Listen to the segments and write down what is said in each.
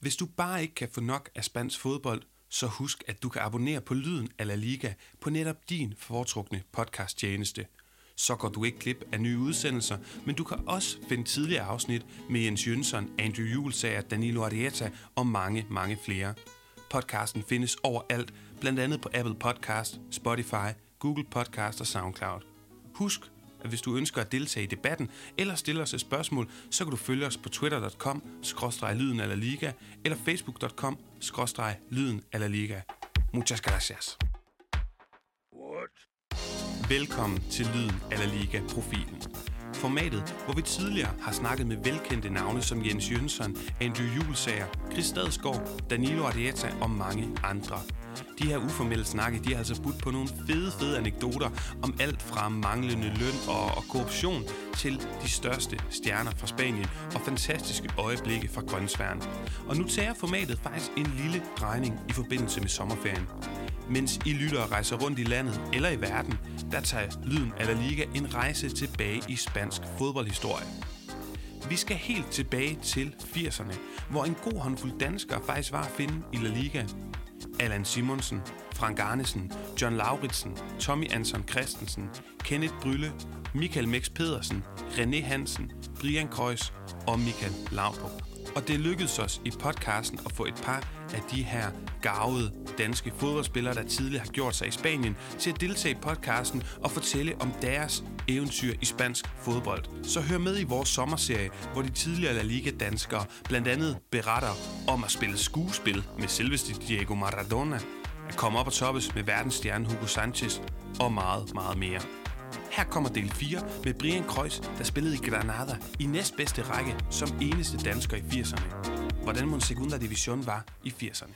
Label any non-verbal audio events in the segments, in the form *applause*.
Hvis du bare ikke kan få nok af spansk fodbold, så husk, at du kan abonnere på Lyden af La Liga på netop din foretrukne podcasttjeneste. Så går du ikke glip af nye udsendelser, men du kan også finde tidligere afsnit med Jens Jønsson, Andrew Julesager, Danilo Arieta og mange, mange flere. Podcasten findes overalt, blandt andet på Apple Podcast, Spotify, Google Podcast og SoundCloud. Husk, at hvis du ønsker at deltage i debatten eller stille os et spørgsmål, så kan du følge os på twitter.com lyden eller liga eller facebook.com lyden eller liga. Muchas gracias. What? Velkommen til Lyden eller Liga profilen. Formatet, hvor vi tidligere har snakket med velkendte navne som Jens Jønsson, Andrew Julesager, Chris Stadsgaard, Danilo Arieta og mange andre. De her uformelle snakke, de har altså budt på nogle fede, fede anekdoter om alt fra manglende løn og, og korruption til de største stjerner fra Spanien og fantastiske øjeblikke fra grøntsværen. Og nu tager formatet faktisk en lille drejning i forbindelse med sommerferien. Mens I lytter og rejser rundt i landet eller i verden, der tager Lyden af La Liga en rejse tilbage i spansk fodboldhistorie. Vi skal helt tilbage til 80'erne, hvor en god håndfuld danskere faktisk var at finde i La Liga. Allan Simonsen, Frank Arnesen, John Lauritsen, Tommy Anson Christensen, Kenneth Brylle, Michael Mex Pedersen, René Hansen, Brian Kreuz og Michael Laudrup. Og det lykkedes os i podcasten at få et par af de her gavede danske fodboldspillere, der tidligere har gjort sig i Spanien, til at deltage i podcasten og fortælle om deres eventyr i spansk fodbold. Så hør med i vores sommerserie, hvor de tidligere La Liga-danskere blandt andet beretter om at spille skuespil med selveste Diego Maradona, at komme op og toppes med verdensstjernen Hugo Sanchez og meget, meget mere. Her kommer del 4 med Brian Kreuz, der spillede i Granada i næstbedste række som eneste dansker i 80'erne. Hvordan mon Segunda Division var i 80'erne.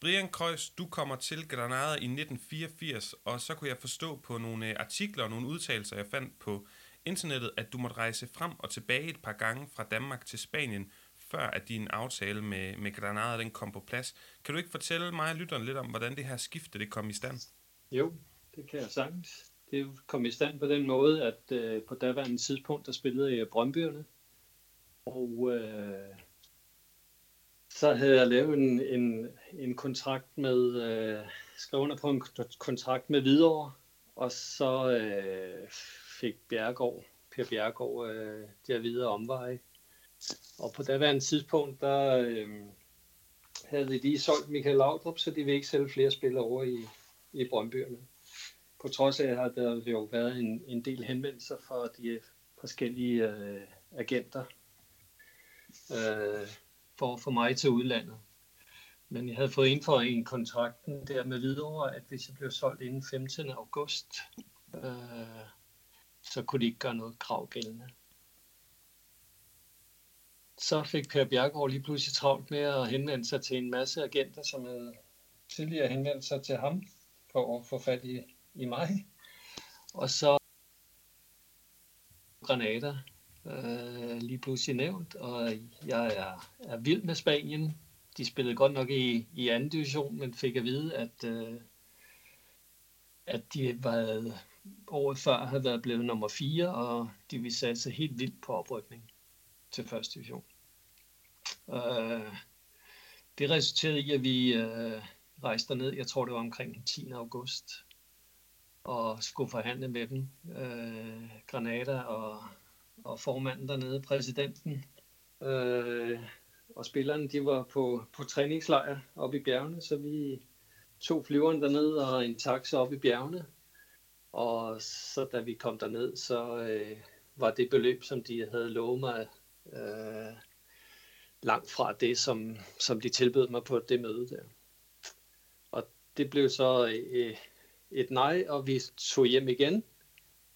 Brian Kreuz, du kommer til Granada i 1984, og så kunne jeg forstå på nogle øh, artikler og nogle udtalelser, jeg fandt på internettet, at du måtte rejse frem og tilbage et par gange fra Danmark til Spanien, før at din aftale med, med Granada den kom på plads. Kan du ikke fortælle mig og lytteren lidt om, hvordan det her skifte det kom i stand? Jo, det kan jeg sagtens. Det kom i stand på den måde, at øh, på daværende tidspunkt, der spillede jeg Brøndbyerne. Og øh, så havde jeg lavet en, en, en kontrakt med, øh, skrevet under på en kontrakt med Hvidovre, og så øh, fik Bjergård, Per Bjergård, øh, der videre omveje. Og på daværende tidspunkt, der øh, havde de lige solgt Michael Laudrup, så de ville ikke sælge flere spillere over i, i Brøndbyerne. På trods af, at der jo været en, en del henvendelser fra de øh, forskellige øh, agenter. Øh, for at få mig til udlandet. Men jeg havde fået ind for en kontrakten der med videre, at hvis jeg blev solgt inden 15. august, øh, så kunne de ikke gøre noget krav gældende. Så fik Per Bjergård lige pludselig travlt med at henvende sig til en masse agenter, som havde tidligere henvendt sig til ham for at få fat i, i maj. Og så granater øh, lige pludselig nævnt, og jeg er, er vild med Spanien. De spillede godt nok i, i anden division, men fik at vide, at, øh, at de var året før havde været blevet nummer 4, og de ville satse helt vildt på oprykning til første division. Øh, det resulterede i, at vi øh, rejste ned, jeg tror det var omkring 10. august, og skulle forhandle med dem. Øh, Granada og og formanden dernede, præsidenten, øh, og spillerne, de var på, på træningslejr oppe i bjergene, så vi tog flyveren derned og en taxa op i bjergene. Og så da vi kom derned, så øh, var det beløb, som de havde lovet mig, øh, langt fra det, som, som de tilbød mig på det møde der. Og det blev så øh, et nej, og vi tog hjem igen.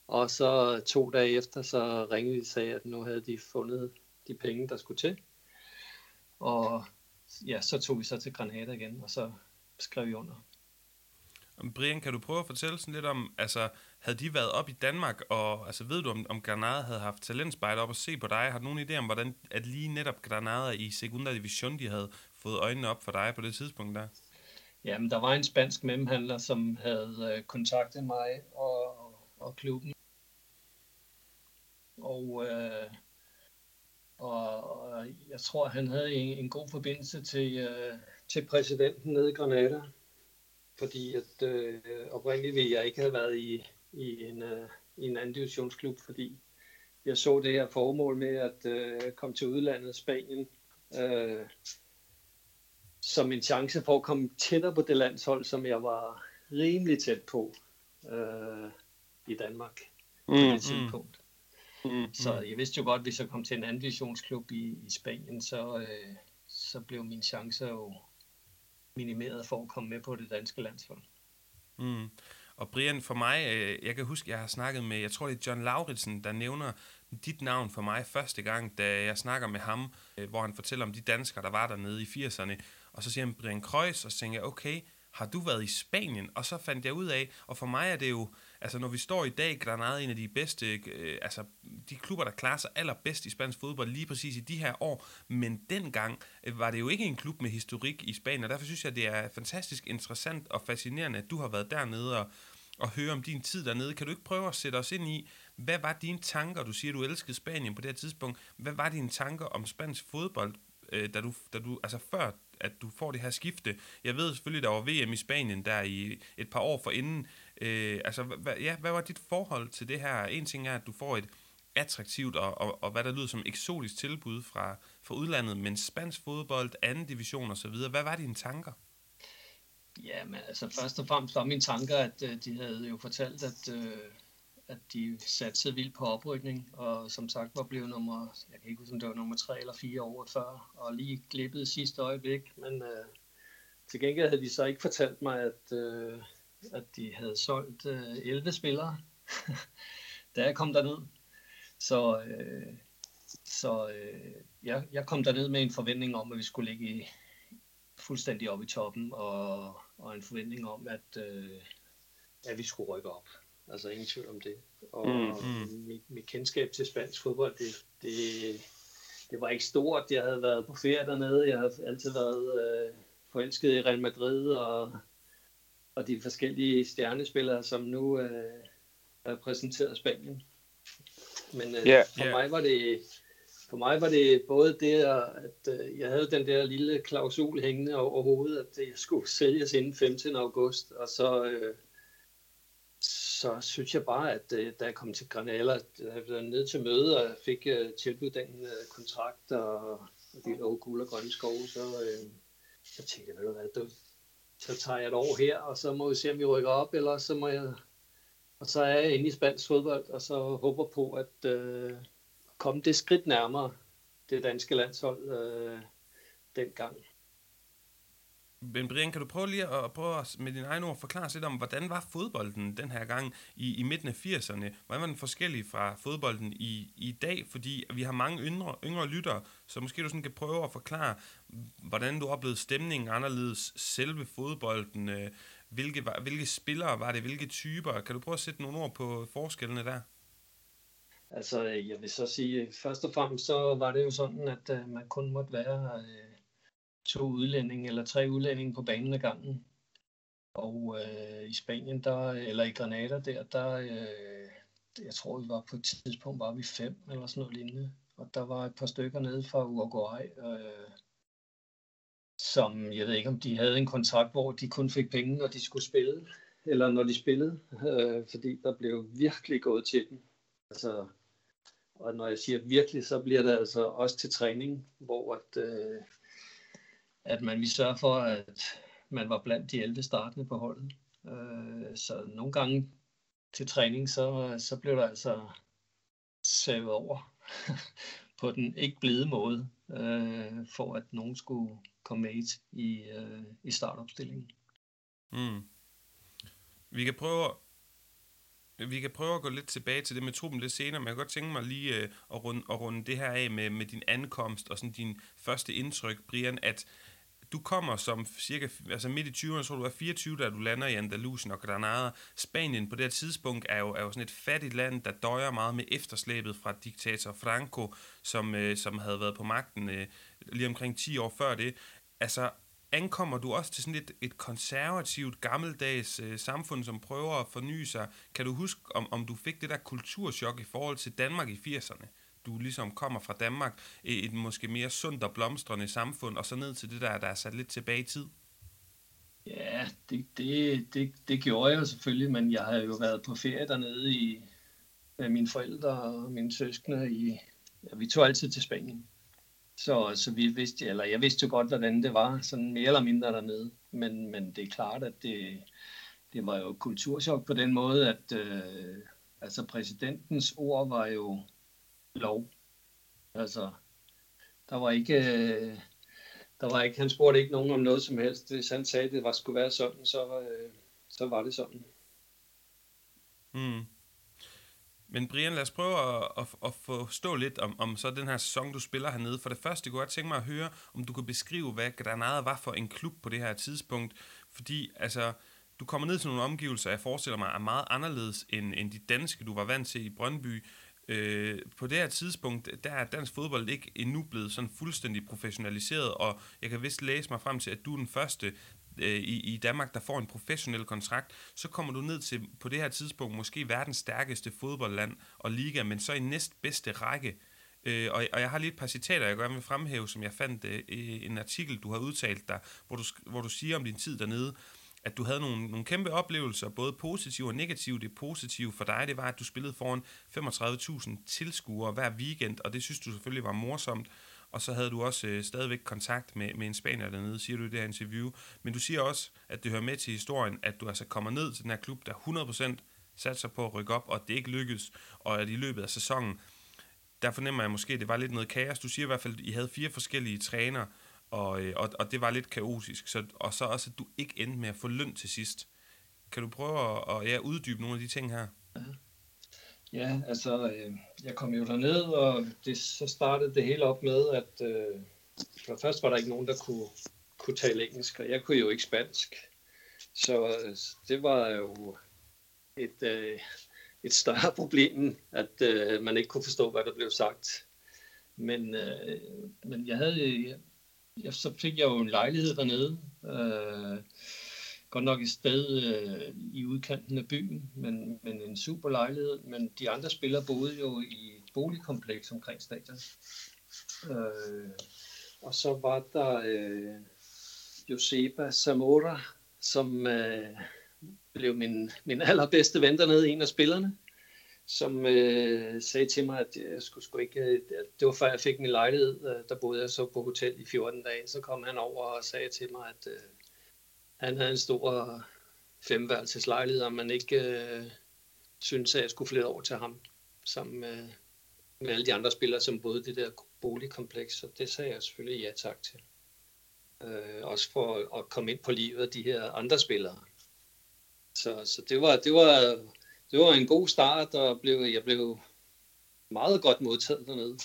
Og så to dage efter, så ringede de og sagde, at nu havde de fundet de penge, der skulle til. Og ja, så tog vi så til Granada igen, og så skrev vi under. Brian, kan du prøve at fortælle sådan lidt om, altså, havde de været op i Danmark, og altså, ved du, om, om Granada havde haft talentspejder op og se på dig? Har du nogen idé om, hvordan at lige netop Granada i Segunda Division, de havde fået øjnene op for dig på det tidspunkt der? Jamen, der var en spansk mellemhandler, som havde øh, kontaktet mig og, og klubben. Og øh, og, og jeg tror, han havde en, en god forbindelse til, øh, til præsidenten nede i Granada, fordi at øh, oprindeligt ville jeg ikke have været i, i, en, øh, i en anden divisionsklub, fordi jeg så det her formål med at øh, komme til udlandet, Spanien, Øh, som en chance for at komme tættere på det landshold, som jeg var rimelig tæt på uh, i Danmark mm, på det mm. tidspunkt. Mm, så mm. jeg vidste jo godt, at hvis jeg kom til en anden divisionsklub i, i Spanien, så, øh, så blev mine chancer jo minimeret for at komme med på det danske landshold. Mm. Og Brian, for mig, øh, jeg kan huske, jeg har snakket med, jeg tror det er John Lauritsen, der nævner dit navn for mig første gang, da jeg snakker med ham, øh, hvor han fortæller om de danskere, der var dernede i 80'erne. Og så siger han Brian Kreuz, og så tænker jeg, okay, har du været i Spanien? Og så fandt jeg ud af, og for mig er det jo, altså når vi står i dag, Granada en af de bedste, øh, altså de klubber, der klarer sig allerbedst i spansk fodbold lige præcis i de her år, men dengang øh, var det jo ikke en klub med historik i Spanien, og derfor synes jeg, det er fantastisk interessant og fascinerende, at du har været dernede og, og høre om din tid dernede. Kan du ikke prøve at sætte os ind i, hvad var dine tanker? Du siger, du elskede Spanien på det her tidspunkt. Hvad var dine tanker om spansk fodbold, øh, da du, da du, altså før at du får det her skifte. Jeg ved selvfølgelig, der var VM i Spanien der i et par år forinden. Øh, altså, hva, ja, hvad var dit forhold til det her? En ting er, at du får et attraktivt og, og, og hvad der lyder som eksotisk tilbud fra, fra udlandet, men spansk fodbold, anden division osv. Hvad var dine tanker? Ja, men altså først og fremmest var mine tanker, at uh, de havde jo fortalt, at, øh, at de satte vildt på oprykning, og som sagt var blevet nummer, jeg kan ikke huske, om det var nummer 3 eller fire år før, og lige glippet sidste øjeblik, men øh, til gengæld havde de så ikke fortalt mig, at, øh, at de havde solgt øh, 11 spillere, *laughs* da jeg kom derned. Så, øh, så øh, jeg, jeg kom derned med en forventning om, at vi skulle ligge fuldstændig oppe i toppen, og, og en forventning om, at, øh, at vi skulle rykke op. Altså ingen tvivl om det. Og mm, mm. Mit, mit kendskab til spansk fodbold, det, det, det var ikke stort. Jeg havde været på ferie dernede. Jeg har altid været øh, forelsket i Real Madrid og, og de forskellige stjernespillere, som nu øh, repræsenteret Spanien. Men øh, yeah, for yeah. mig var det for mig var det både det, at øh, jeg havde den der lille klausul hængende over hovedet, at jeg skulle sælges inden 15. august, og så øh, så synes jeg bare, at øh, da jeg kom til Granada, da jeg blev ned til møde, og fik uh, tilbudt den uh, kontrakt, og, og de lå guld og grønne skove, så, uh, så tænkte jeg, ved du hvad, du, så tager jeg et år her, og så må vi se, om vi rykker op, eller så må jeg, og så er jeg inde i spansk fodbold, og så håber på at uh, komme det skridt nærmere det danske landshold uh, dengang. Men Brian, kan du prøve lige at, prøve at med dine egne ord forklare lidt om, hvordan var fodbolden den her gang i, i midten af 80'erne? Hvordan var den forskellig fra fodbolden i, i dag? Fordi vi har mange yngre, yngre lyttere, så måske du sådan kan prøve at forklare, hvordan du oplevede stemningen anderledes, selve fodbolden, øh, hvilke, hvilke spillere var det, hvilke typer? Kan du prøve at sætte nogle ord på forskellene der? Altså, jeg vil så sige, først og fremmest så var det jo sådan, at øh, man kun måtte være Øh to udlændinge eller tre udlændinge på banen ad gangen. Og øh, i Spanien, der, eller i Granada der, der øh, jeg tror vi var på et tidspunkt, var vi fem eller sådan noget lignende. Og der var et par stykker nede fra Uruguay, øh, som jeg ved ikke, om de havde en kontrakt, hvor de kun fik penge, når de skulle spille, eller når de spillede, øh, fordi der blev virkelig gået til dem. Altså, og når jeg siger virkelig, så bliver det altså også til træning, hvor at, øh, at man ville sørge for, at man var blandt de 11 startende på holdet. Øh, så nogle gange til træning, så, så blev der altså savet over *laughs* på den ikke blide måde, øh, for at nogen skulle komme med i, øh, i startopstillingen. Mm. Vi kan prøve vi kan prøve at gå lidt tilbage til det med truppen lidt senere, men jeg kan godt tænke mig lige øh, at, runde, at runde det her af med, med din ankomst og sådan din første indtryk, Brian, at du kommer som cirka, altså midt i 20'erne, så du er 24, da du lander i Andalusien og Granada. Spanien på det her tidspunkt er jo, er jo sådan et fattigt land, der døjer meget med efterslæbet fra diktator Franco, som, øh, som havde været på magten øh, lige omkring 10 år før det. Altså, ankommer du også til sådan et, et konservativt, gammeldags øh, samfund, som prøver at forny sig. Kan du huske, om, om du fik det der kulturschok i forhold til Danmark i 80'erne, du ligesom kommer fra Danmark, et måske mere sundt og blomstrende samfund, og så ned til det der, der er sat lidt tilbage i tid? Ja, det, det, det, det gjorde jeg jo selvfølgelig, men jeg har jo været på ferie dernede i, med mine forældre og mine søskende. I, ja, vi tog altid til Spanien. Så, så vi vidste, eller jeg vidste jo godt, hvordan det var, sådan mere eller mindre dernede. Men, men det er klart, at det, det var jo kulturschok på den måde, at øh, altså præsidentens ord var jo lov. Altså, der var ikke, øh, der var ikke, han spurgte ikke nogen om noget som helst. Hvis han sagde, at det var, skulle være sådan, så, øh, så var det sådan. Mm. Men Brian, lad os prøve at, at, at forstå lidt om, om så den her sæson, du spiller hernede. For det første kunne jeg tænke mig at høre, om du kan beskrive, hvad Granada var for en klub på det her tidspunkt. Fordi altså, du kommer ned til nogle omgivelser, jeg forestiller mig, er meget anderledes end, end de danske, du var vant til i Brøndby. Øh, på det her tidspunkt, der er dansk fodbold ikke endnu blevet sådan fuldstændig professionaliseret, og jeg kan vist læse mig frem til, at du er den første øh, i, i Danmark, der får en professionel kontrakt, så kommer du ned til på det her tidspunkt måske verdens stærkeste fodboldland og liga, men så i næst bedste række. Øh, og, og jeg har lige et par citater, jeg gerne vil fremhæve, som jeg fandt øh, en artikel, du har udtalt der, hvor du, hvor du siger om din tid dernede at du havde nogle, nogle kæmpe oplevelser, både positive og negative. Det positive for dig, det var, at du spillede foran 35.000 tilskuere hver weekend, og det synes du selvfølgelig var morsomt. Og så havde du også øh, stadigvæk kontakt med, med en spanier dernede, siger du i det her interview. Men du siger også, at det hører med til historien, at du altså kommer ned til den her klub, der 100% satser på at rykke op, og det ikke lykkedes, og at i løbet af sæsonen, der fornemmer jeg måske, at det var lidt noget kaos. Du siger i hvert fald, at I havde fire forskellige trænere, og, øh, og, og det var lidt kaotisk. Så, og så også, at du ikke endte med at få løn til sidst. Kan du prøve at, at ja, uddybe nogle af de ting her? Ja, altså, øh, jeg kom jo derned, og det, så startede det hele op med, at øh, for først var der ikke nogen, der kunne, kunne tale engelsk, og jeg kunne jo ikke spansk. Så øh, det var jo et, øh, et større *laughs* problem, at øh, man ikke kunne forstå, hvad der blev sagt. Men, øh, men jeg havde, ja, så fik jeg jo en lejlighed dernede. Øh, godt nok et sted øh, i udkanten af byen, men, men en super lejlighed. Men de andre spillere boede jo i et boligkompleks omkring stadion. Øh, og så var der øh, Joseba Zamora, som øh, blev min, min allerbedste ven dernede, en af spillerne som øh, sagde til mig, at jeg skulle sgu ikke, øh, det var før jeg fik min lejlighed, øh, der boede jeg så på hotel i 14 dage, så kom han over og sagde til mig, at øh, han havde en stor øh, femværelses lejlighed, og man ikke øh, syntes, at jeg skulle flytte over til ham, sammen med, med alle de andre spillere, som boede i det der boligkompleks, så det sagde jeg selvfølgelig ja tak til. Øh, også for at komme ind på livet af de her andre spillere. Så, så det var, det var det var en god start, og blev, jeg blev meget godt modtaget dernede.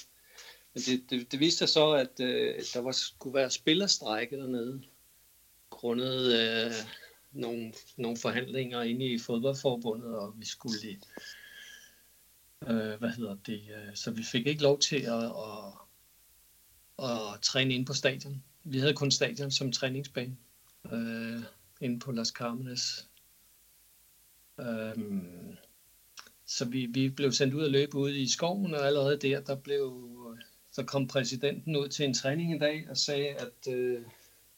Men det, det, det viste sig så, at øh, der var, skulle være spillerstrække dernede, grundet øh, nogle, nogle forhandlinger inde i fodboldforbundet, og vi skulle øh, hvad hedder det, øh, så vi fik ikke lov til at, at, at træne ind på stadion. Vi havde kun stadion som træningsbane øh, inde på Las Carmenes Øhm, så vi, vi blev sendt ud at løbe ude i skoven, og allerede der, der blev, så kom præsidenten ud til en træning en dag og sagde, at øh,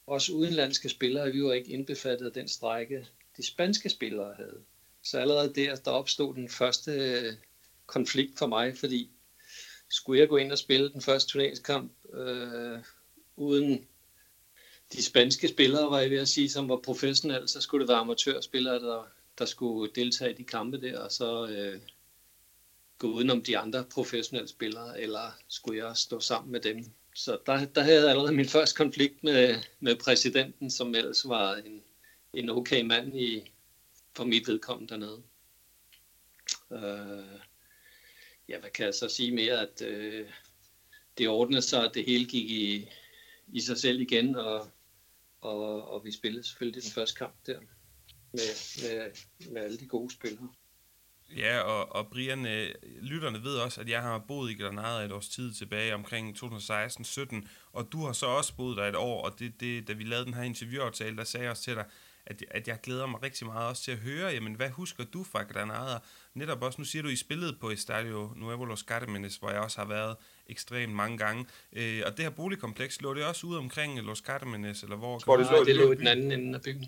os udenlandske spillere, vi var ikke indbefattet af den strække, de spanske spillere havde. Så allerede der, der opstod den første øh, konflikt for mig, fordi skulle jeg gå ind og spille den første turneringskamp øh, uden de spanske spillere, var jeg ved at sige, som var professionelle, så skulle det være amatørspillere, der der skulle deltage i de kampe der, og så øh, gå udenom de andre professionelle spillere, eller skulle jeg stå sammen med dem? Så der, der havde jeg allerede min første konflikt med, med præsidenten, som ellers var en, en okay mand i, for mit vedkommende dernede. Øh, ja, hvad kan jeg så sige mere, at øh, det ordnede sig, at det hele gik i, i sig selv igen, og, og, og vi spillede selvfølgelig den første kamp der med, med, med alle de gode spillere. Ja, og, og Brian, øh, lytterne ved også, at jeg har boet i Granada et års tid tilbage omkring 2016-17, og du har så også boet der et år, og det, det, da vi lavede den her interviewaftale, der sagde jeg også til dig, at, at jeg glæder mig rigtig meget også til at høre, jamen hvad husker du fra Granada? Netop også, nu siger du, I spillede på Estadio Nuevo Los Cármenes, hvor jeg også har været ekstremt mange gange. Øh, og det her boligkompleks, lå det også ud omkring Los Cármenes, eller hvor? Tror, det, lå, det lå i den anden ende af byen.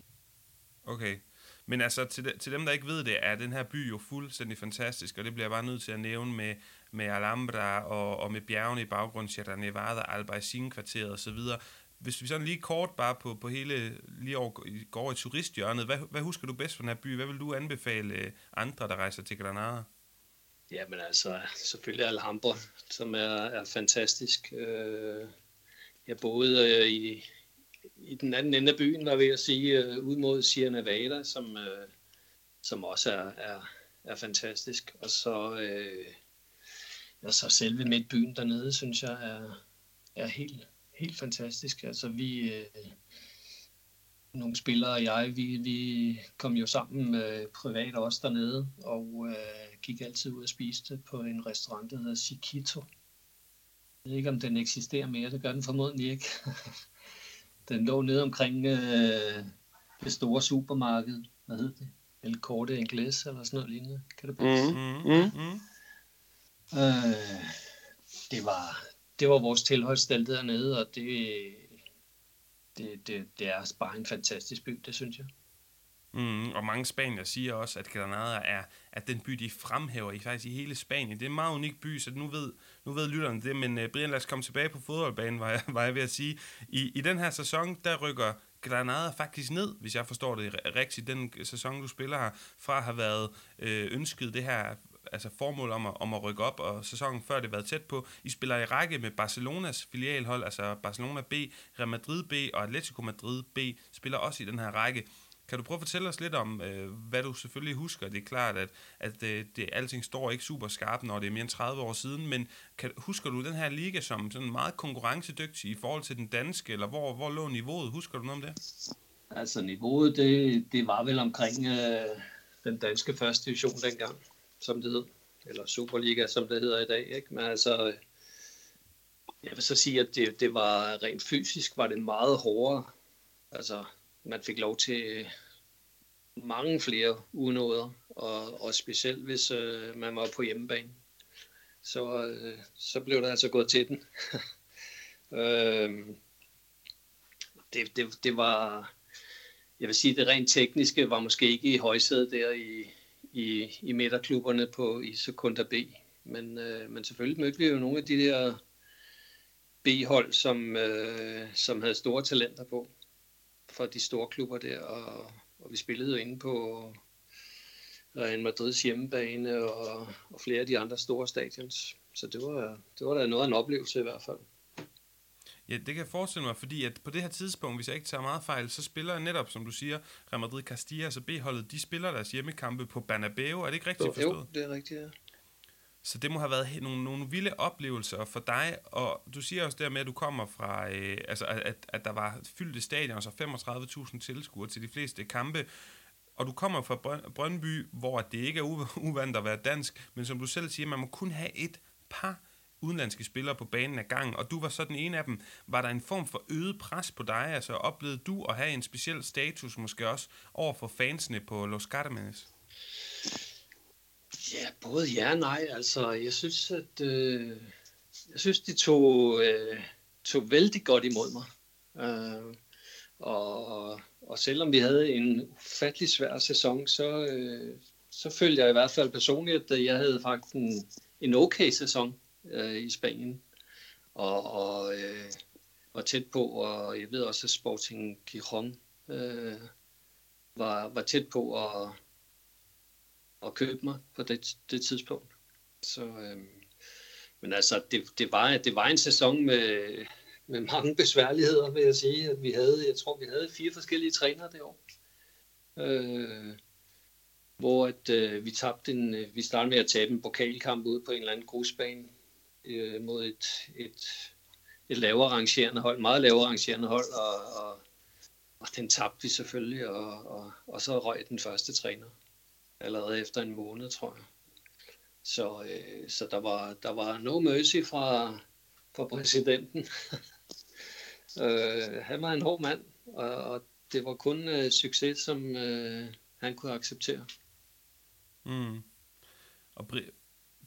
Okay. Men altså, til, de, til dem, der ikke ved det, er den her by jo fuldstændig fantastisk, og det bliver jeg bare nødt til at nævne med, med Alhambra og, og med bjergene i baggrunden, Sierra Nevada, Albaicin-kvarteret osv. Hvis vi sådan lige kort bare på, på hele, lige over, går i turisthjørnet, hvad, hvad husker du bedst fra den her by? Hvad vil du anbefale øh, andre, der rejser til Granada? Jamen altså, selvfølgelig Alhambra, som er, er fantastisk. Øh, jeg boede øh, i, i den anden ende af byen, var ved at sige, øh, ud mod Sierra Nevada, som, øh, som også er, er, er fantastisk. Og så, øh, ja, så selve midtbyen dernede, synes jeg, er, er helt, helt fantastisk. Altså vi, øh, nogle spillere og jeg, vi, vi kom jo sammen øh, privat også dernede, og øh, gik altid ud og spiste på en restaurant, der hedder Chiquito. Jeg ved ikke, om den eksisterer mere, det gør den formodentlig ikke. *laughs* Den lå nede omkring øh, det store supermarked. Hvad hed det? El Corte Inglés eller sådan noget lignende. Kan det passe? Mm, mm, mm. Øh, det, var, det var vores tilholdssted dernede, og det, det, det, det er bare en fantastisk by, det synes jeg. Mm, og mange spanier siger også, at Granada er at den by, de fremhæver i faktisk i hele Spanien. Det er en meget unik by, så nu ved, nu ved lytterne det, men uh, Brian, lad os komme tilbage på fodboldbanen, var jeg, *laughs* var jeg ved at sige. I, I den her sæson, der rykker Granada faktisk ned, hvis jeg forstår det rigtigt, den sæson, du spiller her, fra at have været øh, ønsket det her altså formål om at, om at rykke op, og sæsonen før det været tæt på. I spiller i række med Barcelonas filialhold, altså Barcelona B, Real Madrid B og Atletico Madrid B, spiller også i den her række. Kan du prøve at fortælle os lidt om, øh, hvad du selvfølgelig husker? Det er klart, at, at det, det, alting står ikke super skarpt, når det er mere end 30 år siden, men kan, husker du den her liga som sådan meget konkurrencedygtig i forhold til den danske, eller hvor, hvor lå niveauet? Husker du noget om det? Altså niveauet, det, det var vel omkring øh, den danske første division dengang, som det hed, eller Superliga, som det hedder i dag. Ikke? Men altså, jeg vil så sige, at det, det var rent fysisk, var det meget hårdere. Altså, man fik lov til øh, mange flere unåder, og, og specielt hvis øh, man var på hjemmebane. Så, øh, så blev der altså gået til den. *laughs* øh, det, det, det var, jeg vil sige, det rent tekniske var måske ikke i højsædet der i, i, i midterklubberne på i sekunder B. Men, øh, men selvfølgelig mødte vi jo nogle af de der B-hold, som, øh, som havde store talenter på for de store klubber der, og, og vi spillede jo inde på Real Madrids hjemmebane og, og flere af de andre store stadions. Så det var, det var da noget af en oplevelse i hvert fald. Ja, det kan jeg forestille mig, fordi at på det her tidspunkt, hvis jeg ikke tager meget fejl, så spiller netop, som du siger, Real Madrid Castilla, altså B-holdet, de spiller deres hjemmekampe på Bernabeu. Er det ikke rigtigt forstået? Jo, det er rigtigt, ja. Så det må have været nogle, nogle vilde oplevelser for dig, og du siger også dermed, at du kommer fra, øh, altså at, at der var fyldte stadion, så 35.000 tilskuere til de fleste kampe, og du kommer fra Brøndby, hvor det ikke er uvandt at være dansk, men som du selv siger, man må kun have et par udenlandske spillere på banen ad gang, og du var så den ene af dem. Var der en form for øget pres på dig? Altså oplevede du at have en speciel status måske også over for fansene på Los Cármenes? Ja, både ja og nej. Altså, jeg synes, at øh, jeg synes, de tog, øh, tog vældig godt imod mig. Øh, og, og selvom vi havde en ufattelig svær sæson, så, øh, så følte jeg i hvert fald personligt, at jeg havde faktisk en, en okay sæson øh, i Spanien. Og, og øh, var tæt på, og jeg ved også, at Sporting Gijon øh, var, var tæt på at at købe mig på det, det tidspunkt. Så, øhm, men altså, det, det, var, det var en sæson med, med mange besværligheder, vil jeg sige. At vi havde, jeg tror, vi havde fire forskellige trænere det år. Øh, hvor at, øh, vi tabte en, øh, vi startede med at tabe en pokalkamp ude på en eller anden grusbane øh, mod et, et, et lavere rangerende hold, meget lavere rangerende hold, og, og, og den tabte vi selvfølgelig, og, og, og så røg den første træner allerede efter en måned, tror jeg. Så, øh, så der, var, der var no mercy fra, fra præsidenten. *laughs* øh, han var en hård mand, og, og det var kun øh, succes, som øh, han kunne acceptere. Mm. Og Bri-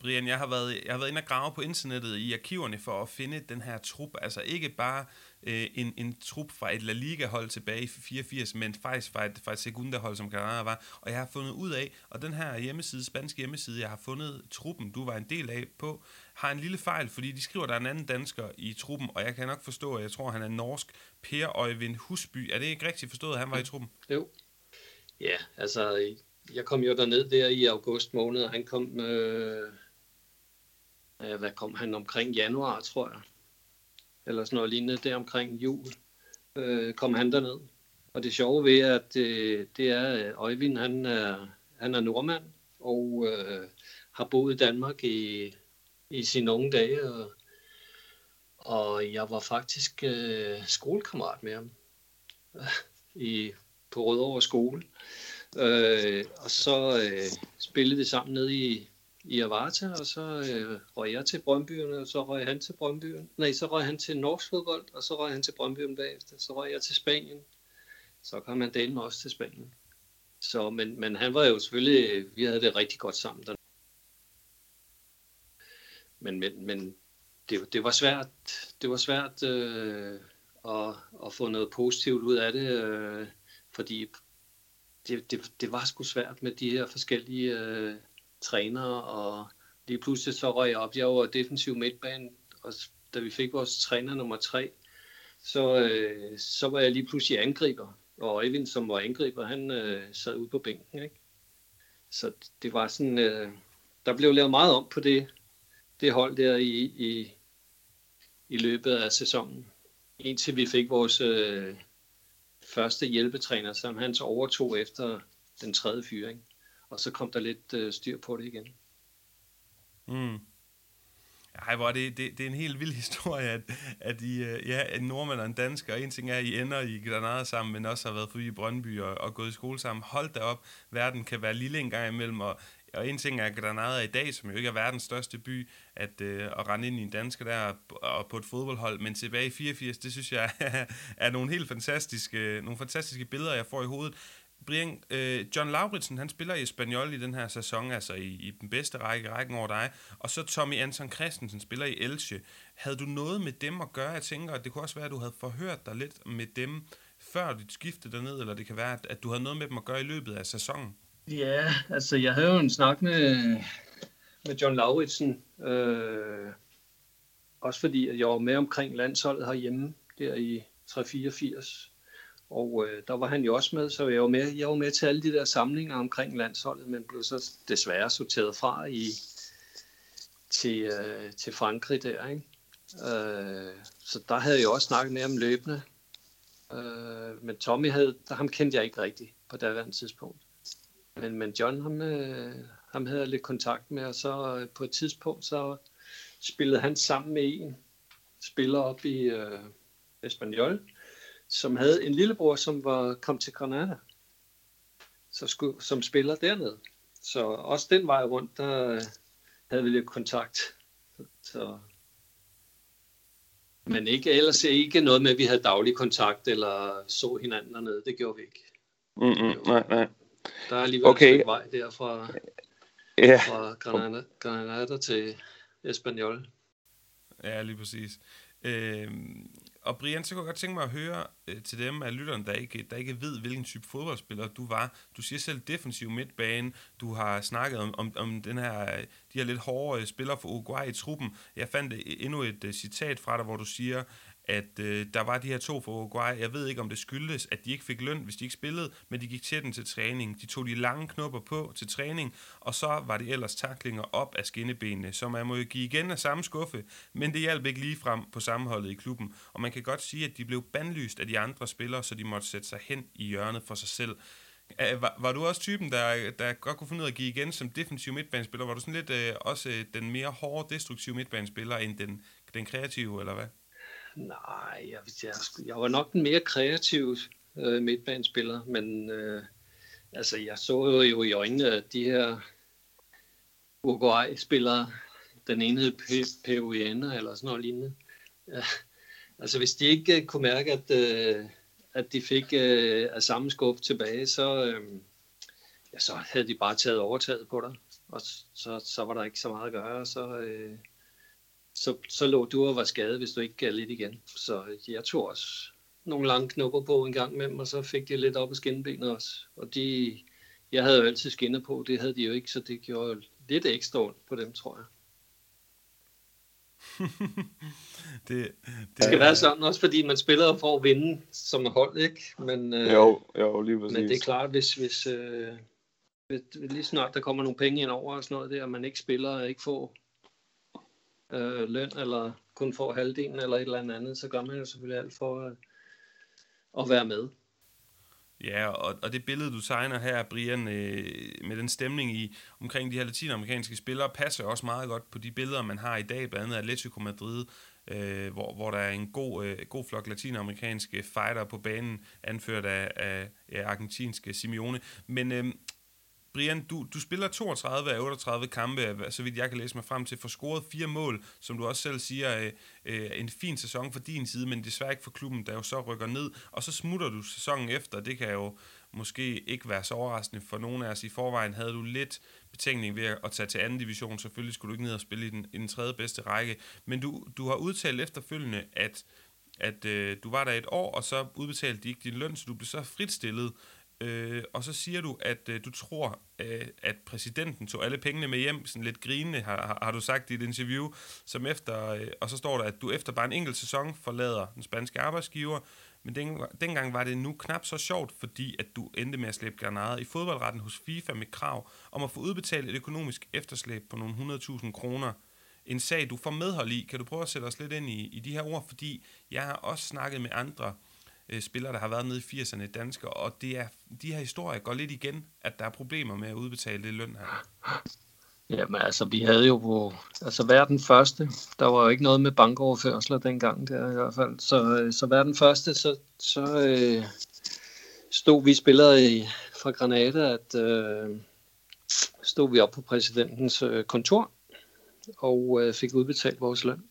Brian, jeg har, været, jeg har været inde og grave på internettet i arkiverne for at finde den her trup. Altså ikke bare øh, en, en trup fra et La Liga-hold tilbage i 84, men faktisk fra et, fra et Segunda-hold, som Granada var. Og jeg har fundet ud af, og den her hjemmeside, spanske hjemmeside, jeg har fundet truppen, du var en del af på, har en lille fejl, fordi de skriver, at der er en anden dansker i truppen, og jeg kan nok forstå, at jeg tror, han er norsk. Per Øjvind Husby. Er det ikke rigtigt forstået, at han var i truppen? Jo. Ja, altså, jeg kom jo derned der i august måned, og han kom, øh, hvad kom han omkring januar, tror jeg eller sådan noget lignende, der omkring jul, øh, kom han derned. Og det sjove ved, at øh, det er, at Øjvind, han er, han er nordmand, og øh, har boet i Danmark i, i sine unge dage, og, og jeg var faktisk øh, skolekammerat med ham *laughs* i, på Rødovre skole. Øh, og så øh, spillede vi sammen nede i, i Avarta, og så øh, røg jeg til Brøndbyerne, og så røg han til Brøndbyerne. Nej, så røg han til norsk fodbold, og så røg han til Brøndbyerne bagefter. Så røg jeg til Spanien. Så kom han delen også til Spanien. Så, men, men han var jo selvfølgelig, vi havde det rigtig godt sammen. Der. Men, men, men det, det var svært, det var svært øh, at, at få noget positivt ud af det, øh, fordi det, det, det var sgu svært med de her forskellige øh, træner, og lige pludselig så røg jeg op. Jeg var defensiv midtbane, og da vi fik vores træner nummer tre, så, øh, så var jeg lige pludselig angriber. Og Øjvind, som var angriber, han øh, sad ude på bænken. Ikke? Så det var sådan, øh, der blev lavet meget om på det, det hold der i, i, i løbet af sæsonen. Indtil vi fik vores øh, første hjælpetræner, som han så overtog efter den tredje fyring og så kom der lidt øh, styr på det igen. Mm. Ej, hvor det, det, det er en helt vild *laughs* historie, at, at I, øh, ja, en nordmand og en dansker, og en ting er, at I ender i Granada sammen, men også har været forbi Brøndby og, og gået i skole sammen. Hold da op, verden kan være lille en gang imellem, og, og en ting er Granada i dag, som jo ikke er verdens største by, at, øh, at rende ind i en dansker der og på et fodboldhold, men tilbage i 84, det synes jeg *laughs* er nogle helt fantastiske, nogle fantastiske billeder, jeg får i hovedet. Brian, øh, John Lauritsen, han spiller i Espanyol i den her sæson, altså i, i den bedste række, rækken over dig, og så Tommy Anton Christensen spiller i Elche. Havde du noget med dem at gøre? Jeg tænker, at det kunne også være, at du havde forhørt dig lidt med dem, før dit skifte derned, eller det kan være, at, at du havde noget med dem at gøre i løbet af sæsonen. Ja, altså jeg havde jo en snak med, med John Lauritsen, øh, også fordi at jeg var med omkring landsholdet herhjemme, der i 384 og øh, der var han jo også med, så jeg var med, jeg var med til alle de der samlinger omkring landsholdet, men blev så desværre sorteret fra i, til, øh, til Frankrig der. Ikke? Øh, så der havde jeg også snakket med ham løbende. Øh, men Tommy havde, der, ham kendte jeg ikke rigtigt på daværende tidspunkt. Men, men John, ham, øh, ham havde jeg lidt kontakt med, og så øh, på et tidspunkt, så spillede han sammen med en spiller op i øh, Espanyol, som havde en lillebror, som var kom til Granada, så skulle, som spiller dernede. Så også den vej rundt, der havde vi lidt kontakt. Så, men ikke, ellers ikke noget med, at vi havde daglig kontakt, eller så hinanden dernede. Det gjorde vi ikke. Mm-mm, nej, nej. Der er alligevel okay. et vej der fra, yeah. fra Granada, Granada til Espanyol. Ja, lige præcis. Øh, og Brian, så kunne jeg godt tænke mig at høre øh, til dem af lytterne, der ikke, der ikke ved, hvilken type fodboldspiller du var. Du siger selv defensiv midtbane. Du har snakket om, om, om den her, de her lidt hårde spillere for Uruguay i truppen. Jeg fandt endnu et uh, citat fra dig, hvor du siger, at øh, der var de her to fra Uruguay. Jeg ved ikke, om det skyldtes, at de ikke fik løn, hvis de ikke spillede, men de gik til den til træning. De tog de lange knopper på til træning, og så var det ellers taklinger op af skinnebenene, så man må jo give igen af samme skuffe, men det hjalp ikke lige frem på sammenholdet i klubben. Og man kan godt sige, at de blev bandlyst af de andre spillere, så de måtte sætte sig hen i hjørnet for sig selv. Var, var du også typen, der, der godt kunne finde ud af at give igen som defensiv midtbanespiller? Var du sådan lidt øh, også den mere hårde, destruktive midtbanespiller end den, den kreative, eller hvad? Nej, jeg, jeg, jeg var nok den mere kreative øh, midtbanespiller, men øh, altså, jeg så jo i øjnene, at de her Uruguay-spillere, den ene hed Peruvianer eller sådan noget lignende, ja, *laughs* altså hvis de ikke øh, kunne mærke, at, øh, at de fik øh, af samme skub tilbage, så, øh, ja, så havde de bare taget overtaget på dig. Og så, så var der ikke så meget at gøre. Så, øh, så, så lå du og var skadet, hvis du ikke gav lidt igen. Så jeg tog også nogle lange knupper på en gang med dem, og så fik de lidt op af skinbenet også. Og de, jeg havde jo altid skinner på, det havde de jo ikke, så det gjorde jo lidt ekstra ondt på dem, tror jeg. *laughs* det, det, det skal være sådan, også fordi man spiller for at vinde som hold, ikke? Men, øh, jo, jo, lige præcis. Men det er klart, hvis, hvis, øh, hvis lige snart der kommer nogle penge ind over og sådan noget der, og man ikke spiller og ikke får øh, løn, eller kun får halvdelen eller et eller andet, så gør man jo selvfølgelig alt for at, at være med. Ja, og, og det billede, du tegner her, Brian, øh, med den stemning i omkring de her latinamerikanske spillere, passer også meget godt på de billeder, man har i dag, blandt andet Atletico Madrid, øh, hvor, hvor der er en god, øh, god flok latinamerikanske fighter på banen, anført af, af, ja, argentinske Simeone. Men øh, Brian, du, du spiller 32 af 38 kampe, så vidt jeg kan læse mig frem til, for scoret fire mål, som du også selv siger, øh, øh, en fin sæson for din side, men desværre ikke for klubben, der jo så rykker ned, og så smutter du sæsonen efter, det kan jo måske ikke være så overraskende for nogen af os. I forvejen havde du lidt betænkning ved at tage til anden division, selvfølgelig skulle du ikke ned og spille i den, i den tredje bedste række, men du, du har udtalt efterfølgende, at at øh, du var der et år, og så udbetalte de ikke din løn, så du blev så fritstillet. Øh, og så siger du, at øh, du tror, øh, at præsidenten tog alle pengene med hjem, sådan lidt grinende, har, har, har du sagt i et interview, som efter, øh, og så står der, at du efter bare en enkelt sæson forlader den spanske arbejdsgiver, men den, dengang var det nu knap så sjovt, fordi at du endte med at slæbe Granada i fodboldretten hos FIFA med krav om at få udbetalt et økonomisk efterslæb på nogle 100.000 kroner. En sag, du får medhold i. Kan du prøve at sætte os lidt ind i, i de her ord? Fordi jeg har også snakket med andre øh, spillere, der har været nede i 80'erne danskere, og det er, de her historier går lidt igen, at der er problemer med at udbetale det løn her. Jamen altså, vi havde jo på, altså verden første, der var jo ikke noget med bankoverførsler dengang der i hvert fald, så, øh, så verden første, så, så øh, stod vi spillere i, fra Granada, at øh, stod vi op på præsidentens øh, kontor, og øh, fik udbetalt vores løn.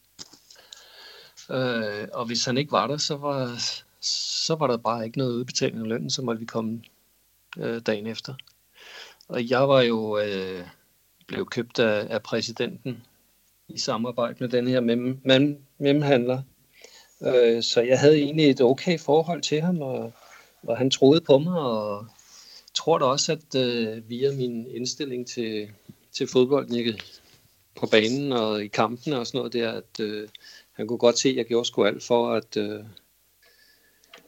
Øh, og hvis han ikke var der, så var, så var der bare ikke noget udbetaling af lønnen, så måtte vi komme øh, dagen efter. Og jeg var jo øh, blev købt af, af præsidenten i samarbejde med den her mem, mem, memhandler. Øh, så jeg havde egentlig et okay forhold til ham, og, og han troede på mig, og tror da også, at øh, via min indstilling til, til fodbolden ikke, på banen og i kampen og sådan noget der, at øh, han kunne godt se, at jeg gjorde sgu alt for at, øh,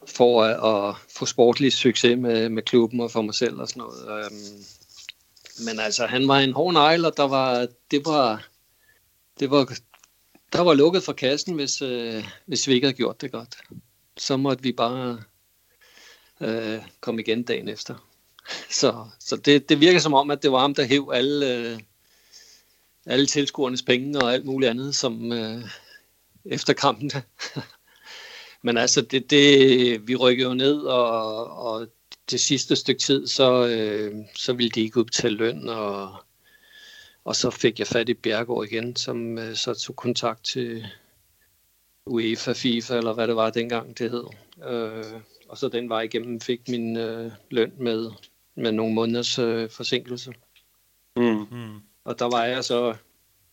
for at, at få sportlig succes med, med klubben og for mig selv og sådan noget. Øhm, men altså, han var en hård negl, og der var, det var, det var, der var lukket for kassen, hvis, øh, hvis vi ikke havde gjort det godt. Så måtte vi bare øh, komme igen dagen efter. Så, så det, det virker som om, at det var ham, der hæv alle, øh, alle tilskuernes penge og alt muligt andet, som øh, efter kampen. *laughs* Men altså, det, det, vi rykkede jo ned, og, og det sidste stykke tid, så, øh, så ville de ikke udbetale løn, og, og så fik jeg fat i Bjergård igen, som øh, så tog kontakt til UEFA, FIFA, eller hvad det var dengang, det hed. Øh, og så den vej igennem fik min øh, løn med, med nogle måneders øh, forsinkelse. Mm. Mm. Og der var jeg så,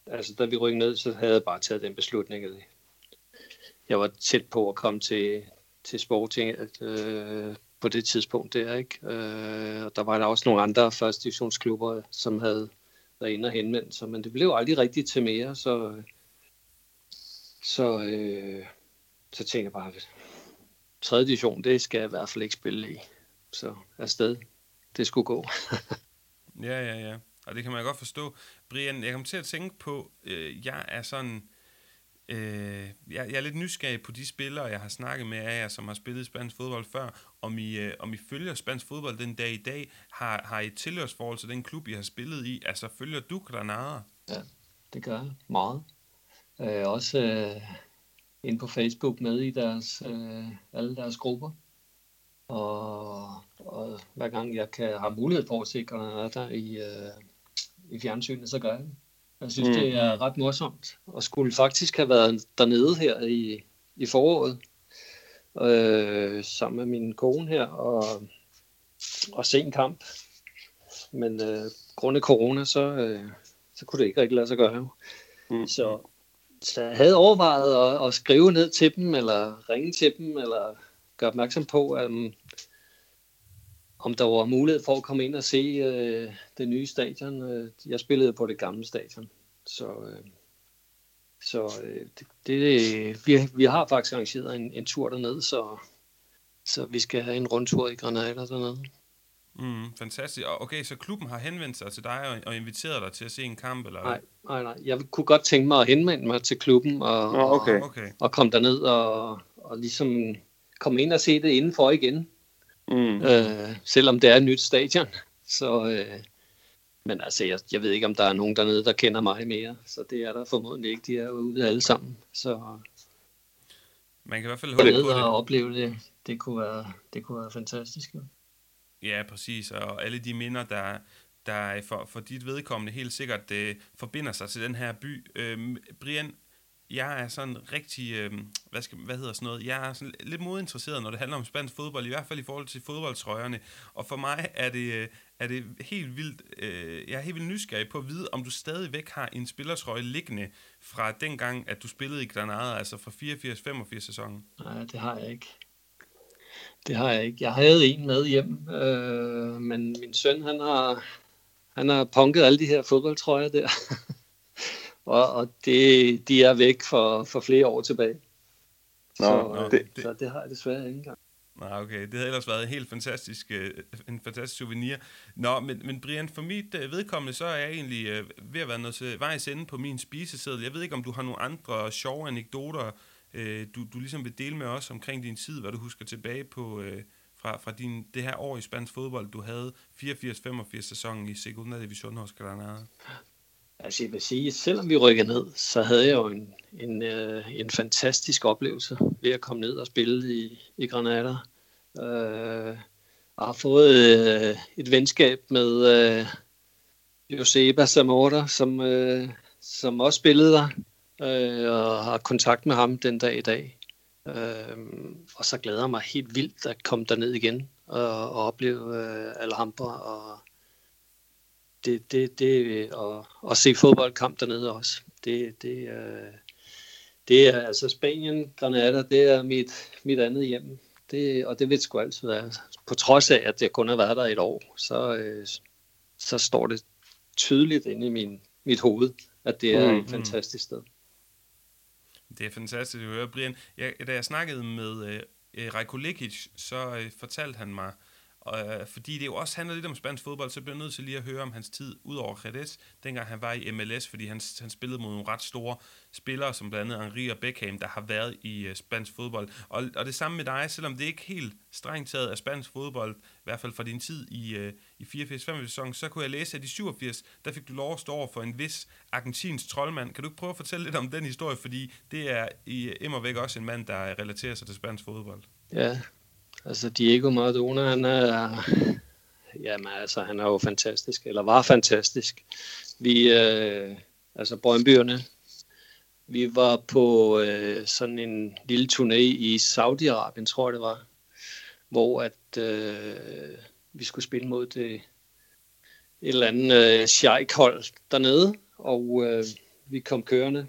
altså da vi rykkede ned, så havde jeg bare taget den beslutning, at jeg var tæt på at komme til, til Sporting øh, på det tidspunkt der, ikke? Øh, og der var der også nogle andre første divisionsklubber, som havde været inde og henvendt sig, men det blev aldrig rigtigt til mere, så, så, øh, så tænkte jeg bare, at 3. division, det skal jeg i hvert fald ikke spille i. Så afsted, det skulle gå. *laughs* ja, ja, ja. Og det kan man godt forstå. Brian, jeg kom til at tænke på, øh, jeg er sådan Øh, jeg, jeg er lidt nysgerrig på de spillere, jeg har snakket med af jer, som har spillet spansk fodbold før, om I, øh, om I følger spansk fodbold den dag i dag. Har, har I et tilhørsforhold til den klub, I har spillet i? Altså, følger du Granada? Ja, det gør jeg meget. Øh, også øh, ind på Facebook med i deres, øh, alle deres grupper. Og, og hver gang jeg kan have mulighed for at se Granada i, øh, i fjernsynet, så gør jeg det. Jeg synes, mm. det er ret morsomt, og skulle faktisk have været dernede her i, i foråret. øh, sammen med min kone her og, og se en kamp. Men øh, grundet corona, så, øh, så kunne det ikke rigtig lade sig gøre. Mm. Så, så jeg havde overvejet at, at skrive ned til dem, eller ringe til dem, eller gøre opmærksom på, at, um, om der var mulighed for at komme ind og se øh, det nye stadion. Øh, jeg spillede på det gamle stadion, så, øh, så øh, det, det, vi, vi har faktisk arrangeret en, en tur derned, så, så vi skal have en rundtur i Granada dernede. Mm, fantastisk. Okay, så klubben har henvendt sig til dig og, og inviteret dig til at se en kamp? Eller? Nej, nej, nej. Jeg kunne godt tænke mig at henvende mig til klubben og, Nå, okay. og, og komme derned og, og ligesom komme ind og se det indenfor igen. Mm. Øh, selvom det er et nyt stadion. Så, øh, men altså, jeg, jeg ved ikke, om der er nogen dernede, der kender mig mere. Så det er der formodentlig ikke. De er jo ude alle sammen. Så man kan i hvert fald håbe på det. og opleve det. Det kunne være, det kunne være fantastisk. Jo. Ja, præcis. Og alle de minder, der, der for, for dit vedkommende helt sikkert det forbinder sig til den her by. Øh, Brian, jeg er sådan rigtig, øh, hvad, skal, hvad hedder sådan noget, jeg er sådan lidt modinteresseret, når det handler om spansk fodbold, i hvert fald i forhold til fodboldtrøjerne. Og for mig er det, øh, er det helt vildt, øh, jeg er helt vildt nysgerrig på at vide, om du stadigvæk har en spillertrøje liggende fra dengang, at du spillede i Granada, altså fra 84-85 sæsonen. Nej, det har jeg ikke. Det har jeg ikke. Jeg havde en med hjem, øh, men min søn, han har, han har punket alle de her fodboldtrøjer der. *laughs* og, og det, de er væk for, for flere år tilbage. Nå, så, nå, det, så det har jeg desværre ikke engang. Nej, okay. Det havde ellers været en helt fantastisk, øh, en fantastisk souvenir. Nå, men, men Brian, for mit øh, vedkommende, så er jeg egentlig øh, ved at være noget til vejs ende på min spiseseddel. Jeg ved ikke, om du har nogle andre sjove anekdoter, øh, du, du ligesom vil dele med os omkring din tid, hvad du husker tilbage på øh, fra, fra din, det her år i spansk fodbold, du havde 84-85 sæsonen i Segunda Division hos Granada. Altså jeg vil sige, selvom vi rykker ned, så havde jeg jo en, en, øh, en fantastisk oplevelse ved at komme ned og spille i, i Granada. Øh, og har fået øh, et venskab med øh, Joseba Zamora, som, øh, som også spillede der, øh, og har kontakt med ham den dag i dag. Øh, og så glæder jeg mig helt vildt at komme derned igen og, og opleve øh, Alhambra og det, det, det, og, og se fodboldkamp dernede også. Det, det, øh, det er altså Spanien, Granada, det er mit, mit andet hjem. Det, og det vil sgu altid være. På trods af, at jeg kun har været der et år, så, øh, så står det tydeligt inde i min, mit hoved, at det er mm. et fantastisk sted. Det er fantastisk at høre, Brian. Jeg, da jeg snakkede med øh, Rajko Lekic, så øh, fortalte han mig, øh, Øh, fordi det jo også handler lidt om spansk fodbold, så bliver jeg nødt til lige at høre om hans tid ud over Jerez, dengang han var i MLS, fordi han, han spillede mod nogle ret store spillere, som blandt andet Henri og Beckham, der har været i øh, spansk fodbold. Og, og det samme med dig, selvom det ikke helt strengt taget er spansk fodbold, i hvert fald fra din tid i, øh, i 84-85 sæson, så kunne jeg læse, at i 87, der fik du lov at stå over for en vis argentinsk troldmand. Kan du ikke prøve at fortælle lidt om den historie, fordi det er i immer væk også en mand, der relaterer sig til spansk fodbold. Ja, Altså Diego Maradona, han er, jamen, altså, han er jo fantastisk, eller var fantastisk. Vi, øh, altså Brøndbyerne, vi var på øh, sådan en lille turné i Saudi-Arabien, tror jeg det var, hvor at øh, vi skulle spille mod det et eller andet øh, sheikhold dernede, og øh, vi kom kørende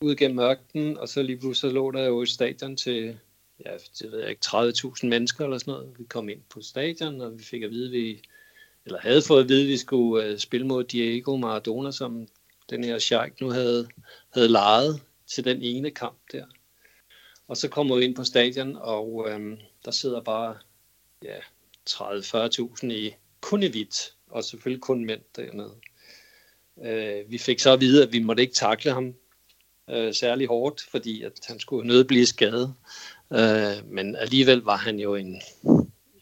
ud gennem mørken, og så lige pludselig lå der jo et stadion til ja, det ved jeg ikke, 30.000 mennesker eller sådan noget. Vi kom ind på stadion, og vi fik at vide, at vi, eller havde fået at vide, at vi skulle øh, spille mod Diego Maradona, som den her sheik nu havde, havde lejet til den ene kamp der. Og så kommer vi ind på stadion, og øhm, der sidder bare ja, 30-40.000 i kun i hvidt, og selvfølgelig kun mænd dernede. Øh, vi fik så at vide, at vi måtte ikke takle ham øh, særlig hårdt, fordi at han skulle nødt blive skadet. Øh, men alligevel var han jo en,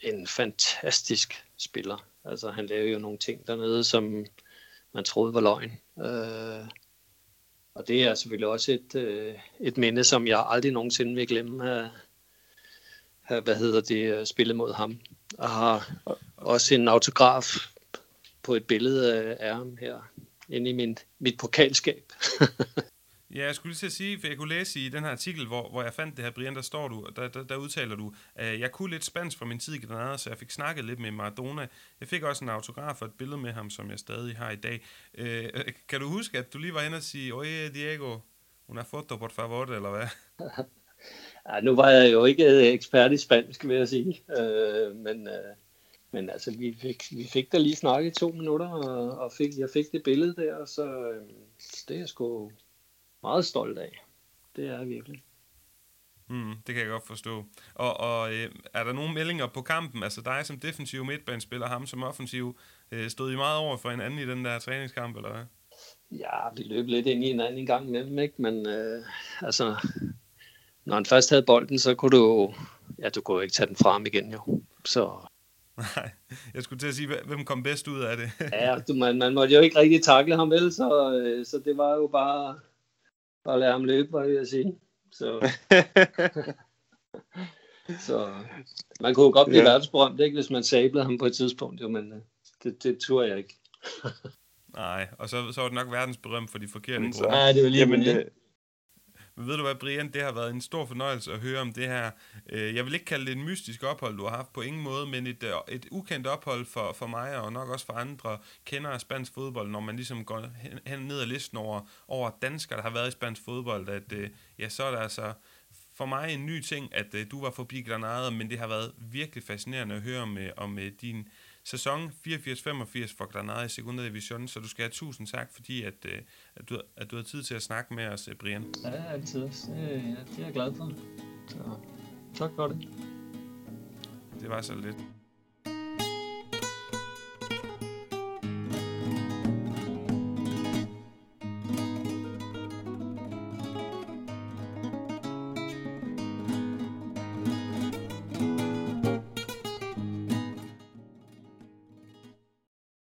en fantastisk spiller. Altså han lavede jo nogle ting dernede, som man troede var løgn. Øh, og det er selvfølgelig også et, øh, et minde, som jeg aldrig nogensinde vil glemme at have, hvad hedder det, øh, spillet mod ham. Og har også en autograf på et billede af ham her inde i min, mit pokalskab. *laughs* Ja, jeg skulle lige til at sige, for jeg kunne læse i den her artikel, hvor, hvor jeg fandt det her, Brian, der står du, der, der, der udtaler du, at jeg kunne lidt spansk fra min tid i Granada, så jeg fik snakket lidt med Maradona. Jeg fik også en autograf og et billede med ham, som jeg stadig har i dag. Øh, øh kan du huske, at du lige var hen og sige, oye Diego, una foto por favor, eller hvad? *laughs* ja, nu var jeg jo ikke øh, ekspert i spansk, vil jeg sige, øh, men... Øh men altså, vi fik, vi fik da lige snakket i to minutter, og, og fik, jeg fik det billede der, så øh, det er sgu meget stolt af. Det er jeg virkelig. Mm, det kan jeg godt forstå. Og, og øh, er der nogle meldinger på kampen? Altså dig som defensiv midtbanespiller, ham som offensiv, øh, stod I meget over for hinanden i den der træningskamp, eller hvad? Ja, vi løb lidt ind i hinanden en gang imellem, ikke? Men øh, altså, når han først havde bolden, så kunne du ja, du kunne ikke tage den frem igen, jo. Så Nej, jeg skulle til at sige, hvem kom bedst ud af det? ja, du, man, man måtte jo ikke rigtig takle ham vel, så, øh, så det var jo bare at lade ham løbe, var jeg sige. Så, *laughs* så man kunne godt blive ja. verdensberømt, ikke, hvis man sablede ham på et tidspunkt, jo, men øh, det, det turde jeg ikke. Nej, og så, så var det nok verdensberømt for de forkerte grunde. Ja, det var lige Jamen, det, men ved du hvad, Brian, det har været en stor fornøjelse at høre om det her. Øh, jeg vil ikke kalde det en mystisk ophold, du har haft på ingen måde, men et, øh, et ukendt ophold for, for mig, og nok også for andre kender af spansk fodbold, når man ligesom går hen, hen ned ad listen over, over danskere, der har været i spansk fodbold, at øh, ja, så er der altså for mig en ny ting, at du var forbi Granada, men det har været virkelig fascinerende at høre om, om din sæson 84-85 for Granada i Segunda Division, så du skal have tusind tak, fordi at, øh, at, du, at du har tid til at snakke med os, øh, Brian. Ja, altid. Det, det er jeg glad for. Så tak for det. Det var så lidt.